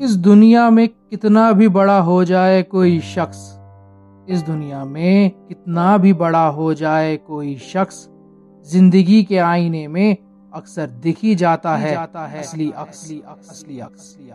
इस दुनिया में कितना भी बड़ा हो जाए कोई शख्स इस दुनिया में कितना भी बड़ा हो जाए कोई शख्स ज़िंदगी के आईने में अक्सर दिखी जाता है जाता है। असली असली असली असली